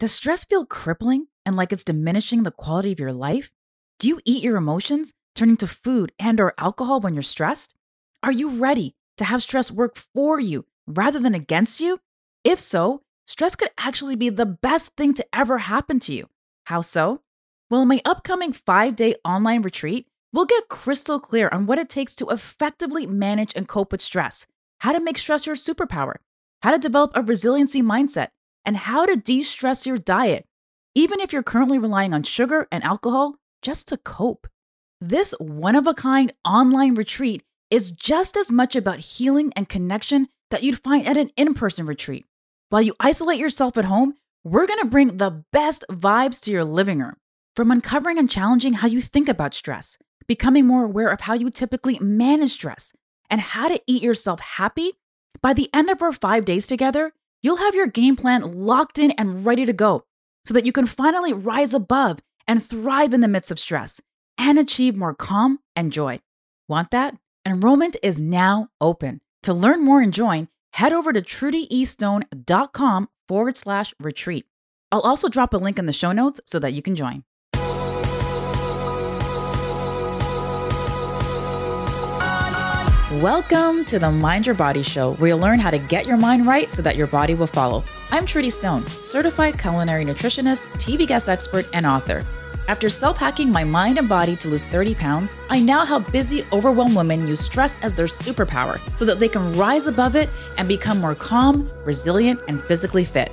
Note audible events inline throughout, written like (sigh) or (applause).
Does stress feel crippling and like it's diminishing the quality of your life? Do you eat your emotions, turning to food and or alcohol when you're stressed? Are you ready to have stress work for you rather than against you? If so, stress could actually be the best thing to ever happen to you. How so? Well, in my upcoming 5-day online retreat, we'll get crystal clear on what it takes to effectively manage and cope with stress, how to make stress your superpower, how to develop a resiliency mindset, and how to de stress your diet, even if you're currently relying on sugar and alcohol just to cope. This one of a kind online retreat is just as much about healing and connection that you'd find at an in person retreat. While you isolate yourself at home, we're gonna bring the best vibes to your living room. From uncovering and challenging how you think about stress, becoming more aware of how you typically manage stress, and how to eat yourself happy, by the end of our five days together, you'll have your game plan locked in and ready to go so that you can finally rise above and thrive in the midst of stress and achieve more calm and joy. Want that? Enrollment is now open. To learn more and join, head over to trudyestone.com forward slash retreat. I'll also drop a link in the show notes so that you can join. Welcome to the Mind Your Body Show, where you'll learn how to get your mind right so that your body will follow. I'm Trudy Stone, certified culinary nutritionist, TV guest expert, and author. After self hacking my mind and body to lose 30 pounds, I now help busy, overwhelmed women use stress as their superpower so that they can rise above it and become more calm, resilient, and physically fit.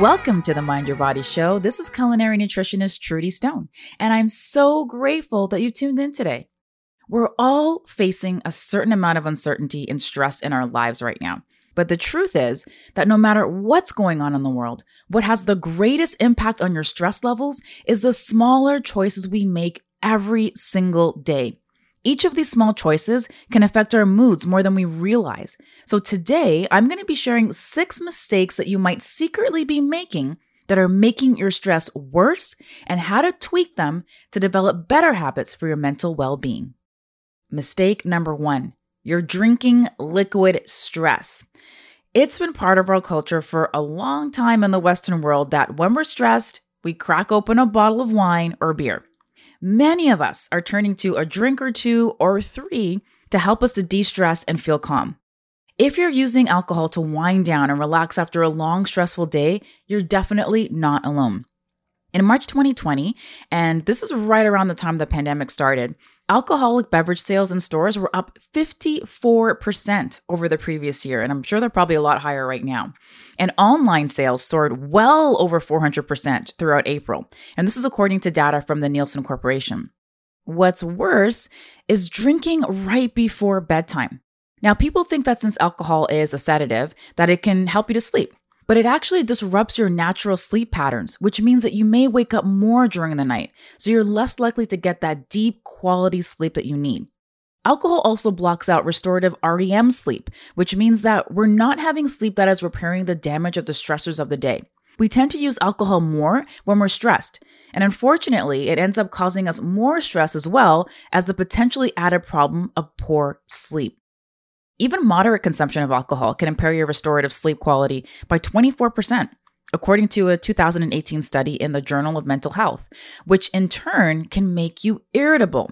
Welcome to the Mind Your Body Show. This is culinary nutritionist Trudy Stone, and I'm so grateful that you tuned in today. We're all facing a certain amount of uncertainty and stress in our lives right now. But the truth is that no matter what's going on in the world, what has the greatest impact on your stress levels is the smaller choices we make every single day. Each of these small choices can affect our moods more than we realize. So today, I'm going to be sharing six mistakes that you might secretly be making that are making your stress worse and how to tweak them to develop better habits for your mental well being. Mistake number one you're drinking liquid stress. It's been part of our culture for a long time in the Western world that when we're stressed, we crack open a bottle of wine or beer. Many of us are turning to a drink or two or three to help us to de stress and feel calm. If you're using alcohol to wind down and relax after a long, stressful day, you're definitely not alone. In March 2020, and this is right around the time the pandemic started, alcoholic beverage sales in stores were up 54% over the previous year. And I'm sure they're probably a lot higher right now. And online sales soared well over 400% throughout April. And this is according to data from the Nielsen Corporation. What's worse is drinking right before bedtime. Now, people think that since alcohol is a sedative, that it can help you to sleep but it actually disrupts your natural sleep patterns, which means that you may wake up more during the night, so you're less likely to get that deep quality sleep that you need. Alcohol also blocks out restorative REM sleep, which means that we're not having sleep that is repairing the damage of the stressors of the day. We tend to use alcohol more when we're stressed, and unfortunately, it ends up causing us more stress as well as the potentially added problem of poor sleep. Even moderate consumption of alcohol can impair your restorative sleep quality by 24%, according to a 2018 study in the Journal of Mental Health, which in turn can make you irritable.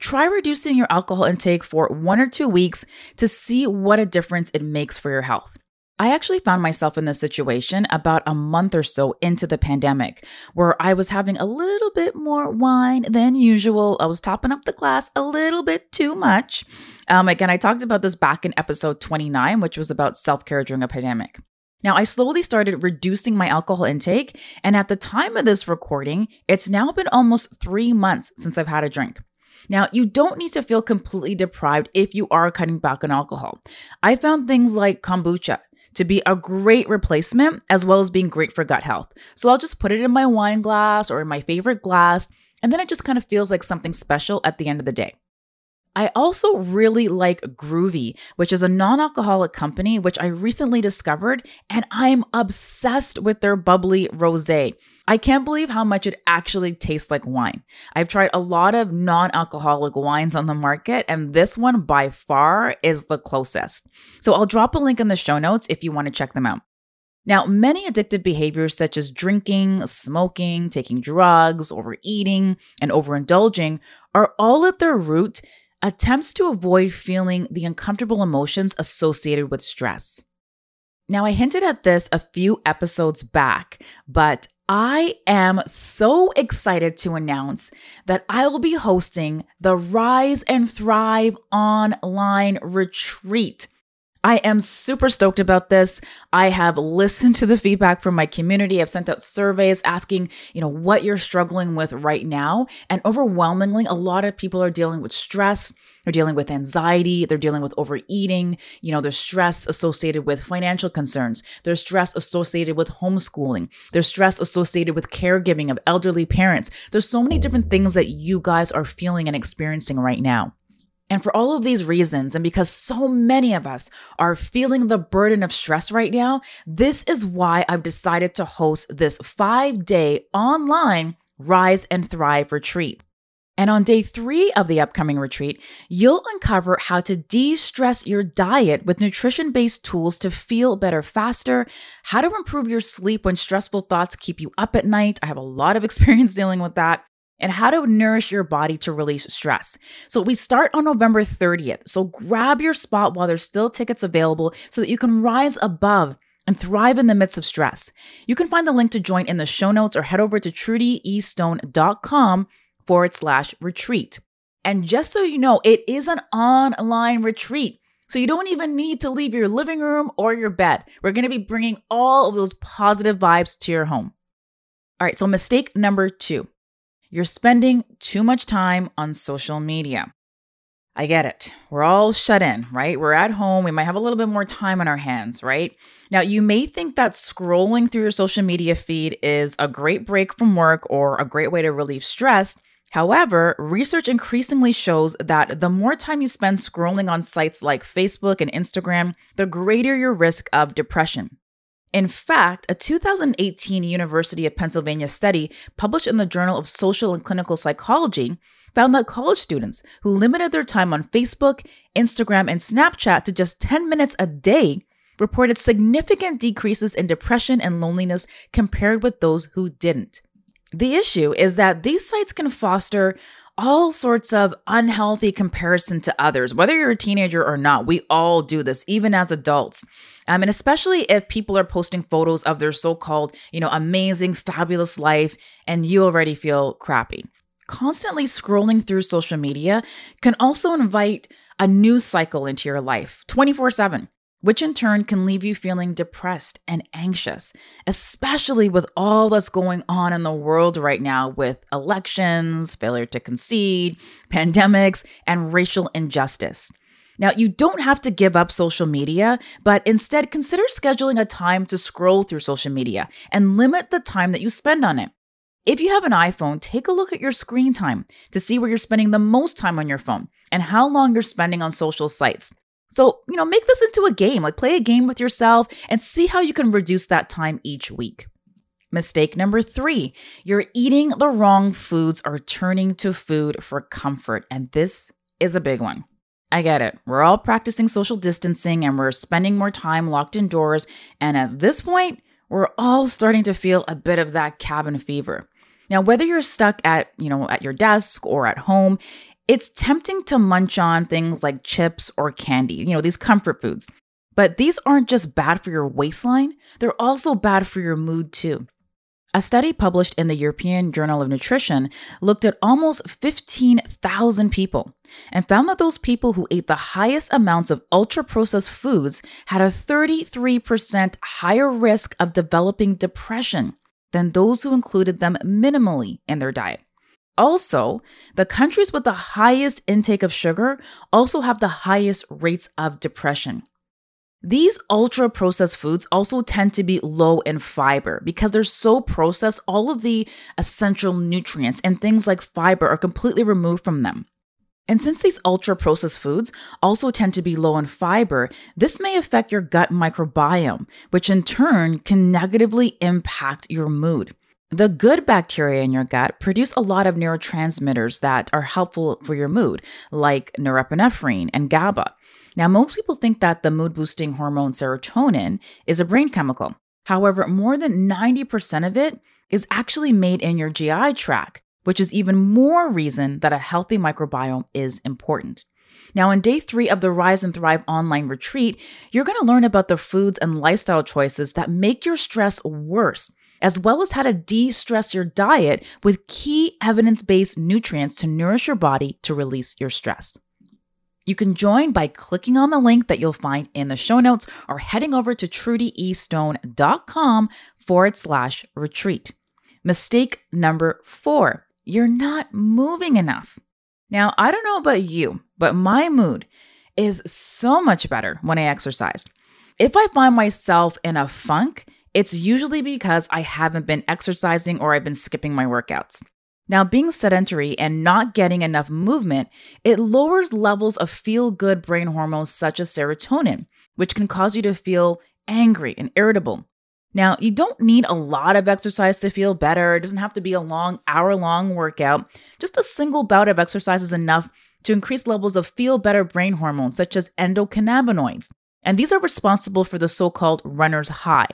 Try reducing your alcohol intake for one or two weeks to see what a difference it makes for your health. I actually found myself in this situation about a month or so into the pandemic, where I was having a little bit more wine than usual. I was topping up the glass a little bit too much. Um, again, I talked about this back in episode 29, which was about self care during a pandemic. Now, I slowly started reducing my alcohol intake, and at the time of this recording, it's now been almost three months since I've had a drink. Now, you don't need to feel completely deprived if you are cutting back on alcohol. I found things like kombucha, to be a great replacement as well as being great for gut health. So I'll just put it in my wine glass or in my favorite glass, and then it just kind of feels like something special at the end of the day. I also really like Gruvi, which is a non alcoholic company, which I recently discovered, and I'm obsessed with their bubbly rose. I can't believe how much it actually tastes like wine. I've tried a lot of non alcoholic wines on the market, and this one by far is the closest. So I'll drop a link in the show notes if you want to check them out. Now, many addictive behaviors such as drinking, smoking, taking drugs, overeating, and overindulging are all at their root attempts to avoid feeling the uncomfortable emotions associated with stress. Now, I hinted at this a few episodes back, but I am so excited to announce that I will be hosting the Rise and Thrive online retreat I am super stoked about this. I have listened to the feedback from my community. I've sent out surveys asking, you know, what you're struggling with right now. And overwhelmingly, a lot of people are dealing with stress. They're dealing with anxiety. They're dealing with overeating. You know, there's stress associated with financial concerns. There's stress associated with homeschooling. There's stress associated with caregiving of elderly parents. There's so many different things that you guys are feeling and experiencing right now. And for all of these reasons, and because so many of us are feeling the burden of stress right now, this is why I've decided to host this five day online Rise and Thrive retreat. And on day three of the upcoming retreat, you'll uncover how to de stress your diet with nutrition based tools to feel better faster, how to improve your sleep when stressful thoughts keep you up at night. I have a lot of (laughs) experience dealing with that and how to nourish your body to release stress. So we start on November 30th. So grab your spot while there's still tickets available so that you can rise above and thrive in the midst of stress. You can find the link to join in the show notes or head over to trudyestone.com forward slash retreat. And just so you know, it is an online retreat. So you don't even need to leave your living room or your bed. We're going to be bringing all of those positive vibes to your home. All right, so mistake number two you're spending too much time on social media. I get it. We're all shut in, right? We're at home. We might have a little bit more time on our hands, right? Now, you may think that scrolling through your social media feed is a great break from work or a great way to relieve stress. However, research increasingly shows that the more time you spend scrolling on sites like Facebook and Instagram, the greater your risk of depression. In fact, a 2018 University of Pennsylvania study published in the Journal of Social and Clinical Psychology found that college students who limited their time on Facebook, Instagram, and Snapchat to just 10 minutes a day reported significant decreases in depression and loneliness compared with those who didn't. The issue is that these sites can foster all sorts of unhealthy comparison to others, whether you're a teenager or not. We all do this, even as adults. Um, and especially if people are posting photos of their so called, you know, amazing, fabulous life, and you already feel crappy. Constantly scrolling through social media can also invite a news cycle into your life 24 7 which in turn can leave you feeling depressed and anxious, especially with all that's going on in the world right now with elections, failure to concede, pandemics, and racial injustice. Now, you don't have to give up social media, but instead consider scheduling a time to scroll through social media and limit the time that you spend on it. If you have an iPhone, take a look at your screen time to see where you're spending the most time on your phone and how long you're spending on social sites. So, you know, make this into a game, like play a game with yourself and see how you can reduce that time each week. Mistake number three, you're eating the wrong foods or turning to food for comfort. And this is a big one. I get it. We're all practicing social distancing and we're spending more time locked indoors. And at this point, we're all starting to feel a bit of that cabin fever. Now, whether you're stuck at, you know, at your desk or at home, it's tempting to munch on things like chips or candy, you know, these comfort foods. But these aren't just bad for your waistline, they're also bad for your mood too. A study published in the European Journal of Nutrition looked at almost 15,000 people and found that those people who ate the highest amounts of ultra processed foods had a 33% higher risk of developing depression than those who included them minimally in their diet. Also, the countries with the highest intake of sugar also have the highest rates of depression. These ultra processed foods also tend to be low in fiber because they're so processed, all of the essential nutrients and things like fiber are completely removed from them. And since these ultra processed foods also tend to be low in fiber, this may affect your gut microbiome, which in turn can negatively impact your mood. The good bacteria in your gut produce a lot of neurotransmitters that are helpful for your mood, like norepinephrine and GABA. Now, most people think that the mood boosting hormone serotonin is a brain chemical. However, more than 90% of it is actually made in your GI tract, which is even more reason that a healthy microbiome is important. Now, in day three of the Rise and Thrive online retreat, you're going to learn about the foods and lifestyle choices that make your stress worse, as well as how to de stress your diet with key evidence based nutrients to nourish your body to release your stress. You can join by clicking on the link that you'll find in the show notes or heading over to trudyestone.com forward slash retreat. Mistake number four you're not moving enough. Now, I don't know about you, but my mood is so much better when I exercise. If I find myself in a funk, it's usually because I haven't been exercising or I've been skipping my workouts. Now, being sedentary and not getting enough movement, it lowers levels of feel good brain hormones such as serotonin, which can cause you to feel angry and irritable. Now, you don't need a lot of exercise to feel better. It doesn't have to be a long, hour long workout. Just a single bout of exercise is enough to increase levels of feel better brain hormones, such as endocannabinoids. And these are responsible for the so called runner's high.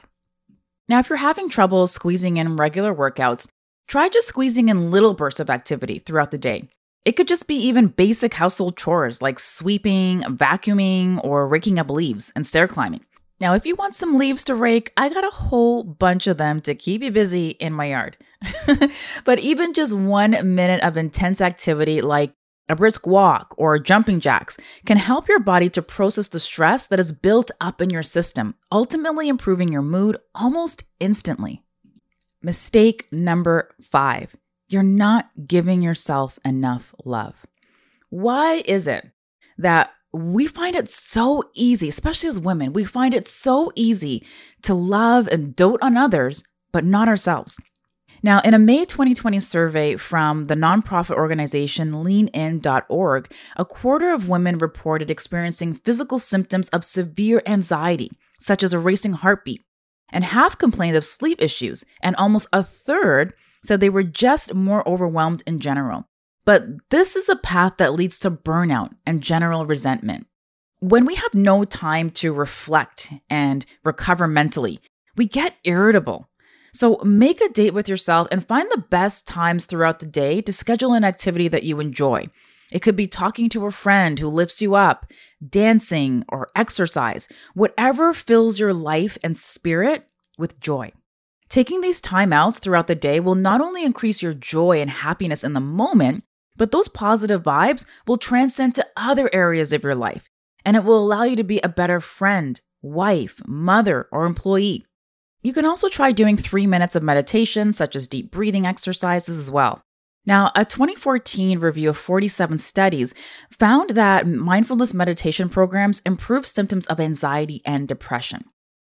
Now, if you're having trouble squeezing in regular workouts, Try just squeezing in little bursts of activity throughout the day. It could just be even basic household chores like sweeping, vacuuming, or raking up leaves and stair climbing. Now, if you want some leaves to rake, I got a whole bunch of them to keep you busy in my yard. (laughs) but even just one minute of intense activity like a brisk walk or jumping jacks can help your body to process the stress that is built up in your system, ultimately improving your mood almost instantly. Mistake number five you're not giving yourself enough love. Why is it that we find it so easy, especially as women, we find it so easy to love and dote on others, but not ourselves? Now, in a May 2020 survey from the nonprofit organization leanin.org, a quarter of women reported experiencing physical symptoms of severe anxiety, such as a racing heartbeat, and half complained of sleep issues, and almost a third said they were just more overwhelmed in general. But this is a path that leads to burnout and general resentment. When we have no time to reflect and recover mentally, we get irritable. So make a date with yourself and find the best times throughout the day to schedule an activity that you enjoy. It could be talking to a friend who lifts you up, dancing, or exercise, whatever fills your life and spirit with joy. Taking these timeouts throughout the day will not only increase your joy and happiness in the moment, but those positive vibes will transcend to other areas of your life, and it will allow you to be a better friend, wife, mother, or employee. You can also try doing three minutes of meditation, such as deep breathing exercises, as well. Now, a 2014 review of 47 studies found that mindfulness meditation programs improve symptoms of anxiety and depression.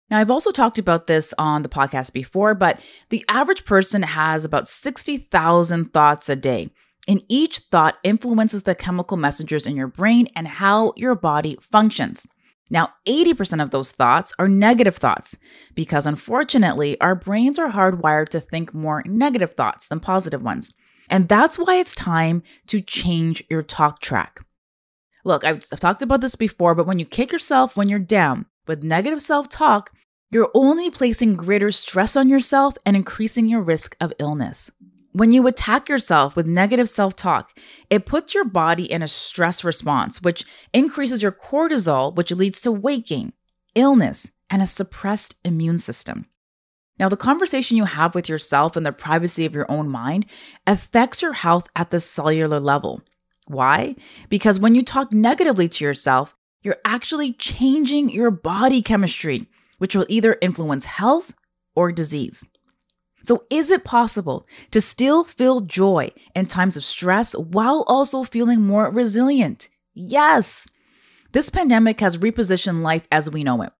Now, I've also talked about this on the podcast before, but the average person has about 60,000 thoughts a day. And each thought influences the chemical messengers in your brain and how your body functions. Now, 80% of those thoughts are negative thoughts because unfortunately, our brains are hardwired to think more negative thoughts than positive ones. And that's why it's time to change your talk track. Look, I've, talked about this before, but when you kick yourself when you're down with negative self talk, you're only placing greater stress on yourself and increasing your risk of illness. When you attack yourself with negative self talk, it puts your body in a stress response, which increases your cortisol, which leads to weight gain, illness, and a suppressed immune system. Now, the conversation you have with yourself in the privacy of your own mind affects your health at the cellular level. Why? Because when you talk negatively to yourself, you're actually changing your body chemistry, which will either influence health or disease. So, is it possible to still feel joy in times of stress while also feeling more resilient? Yes. This pandemic has repositioned life as we know it.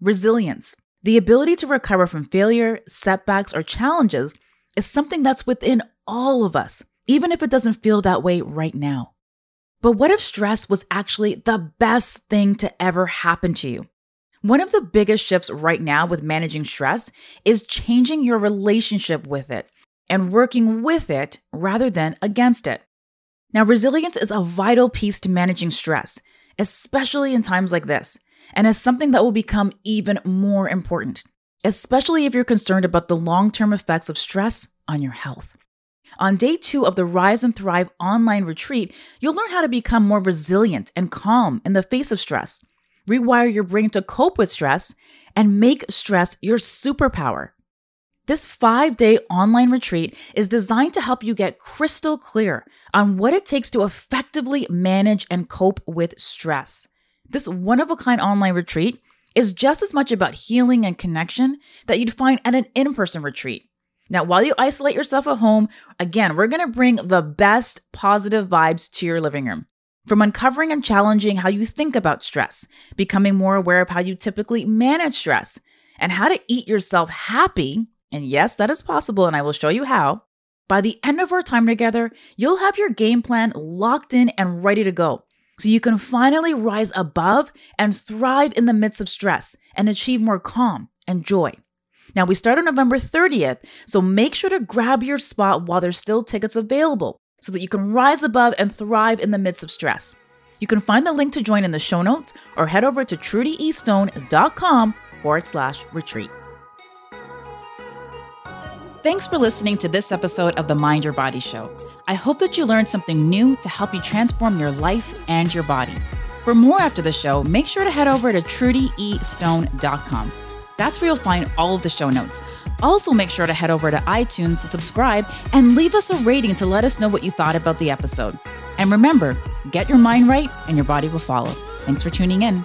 Resilience, the ability to recover from failure, setbacks, or challenges, is something that's within all of us, even if it doesn't feel that way right now. But what if stress was actually the best thing to ever happen to you? One of the biggest shifts right now with managing stress is changing your relationship with it and working with it rather than against it. Now, resilience is a vital piece to managing stress, especially in times like this, and is something that will become even more important, especially if you're concerned about the long term effects of stress on your health. On day two of the Rise and Thrive online retreat, you'll learn how to become more resilient and calm in the face of stress rewire your brain to cope with stress, and make stress your superpower. This five day online retreat is designed to help you get crystal clear on what it takes to effectively manage and cope with stress. This one of a kind online retreat is just as much about healing and connection that you'd find at an in person retreat. Now, while you isolate yourself at home, again, we're gonna bring the best positive vibes to your living room. From uncovering and challenging how you think about stress, becoming more aware of how you typically manage stress, and how to eat yourself happy, and yes, that is possible, and I will show you how. By the end of our time together, you'll have your game plan locked in and ready to go. So you can finally rise above and thrive in the midst of stress and achieve more calm and joy. Now, we start on November 30th, so make sure to grab your spot while there's still tickets available so that you can rise above and thrive in the midst of stress. You can find the link to join in the show notes or head over to trudyestone.com forward slash retreat. Thanks for listening to this episode of the Mind Your Body Show. I hope that you learned something new to help you transform your life and your body. For more after the show, make sure to head over to trudyestone.com. That's where you'll find all of the show notes also, make sure to head over to iTunes to subscribe and leave us a rating to let us know what you thought about the episode. And remember, get your mind right and your body will follow. Thanks for tuning in.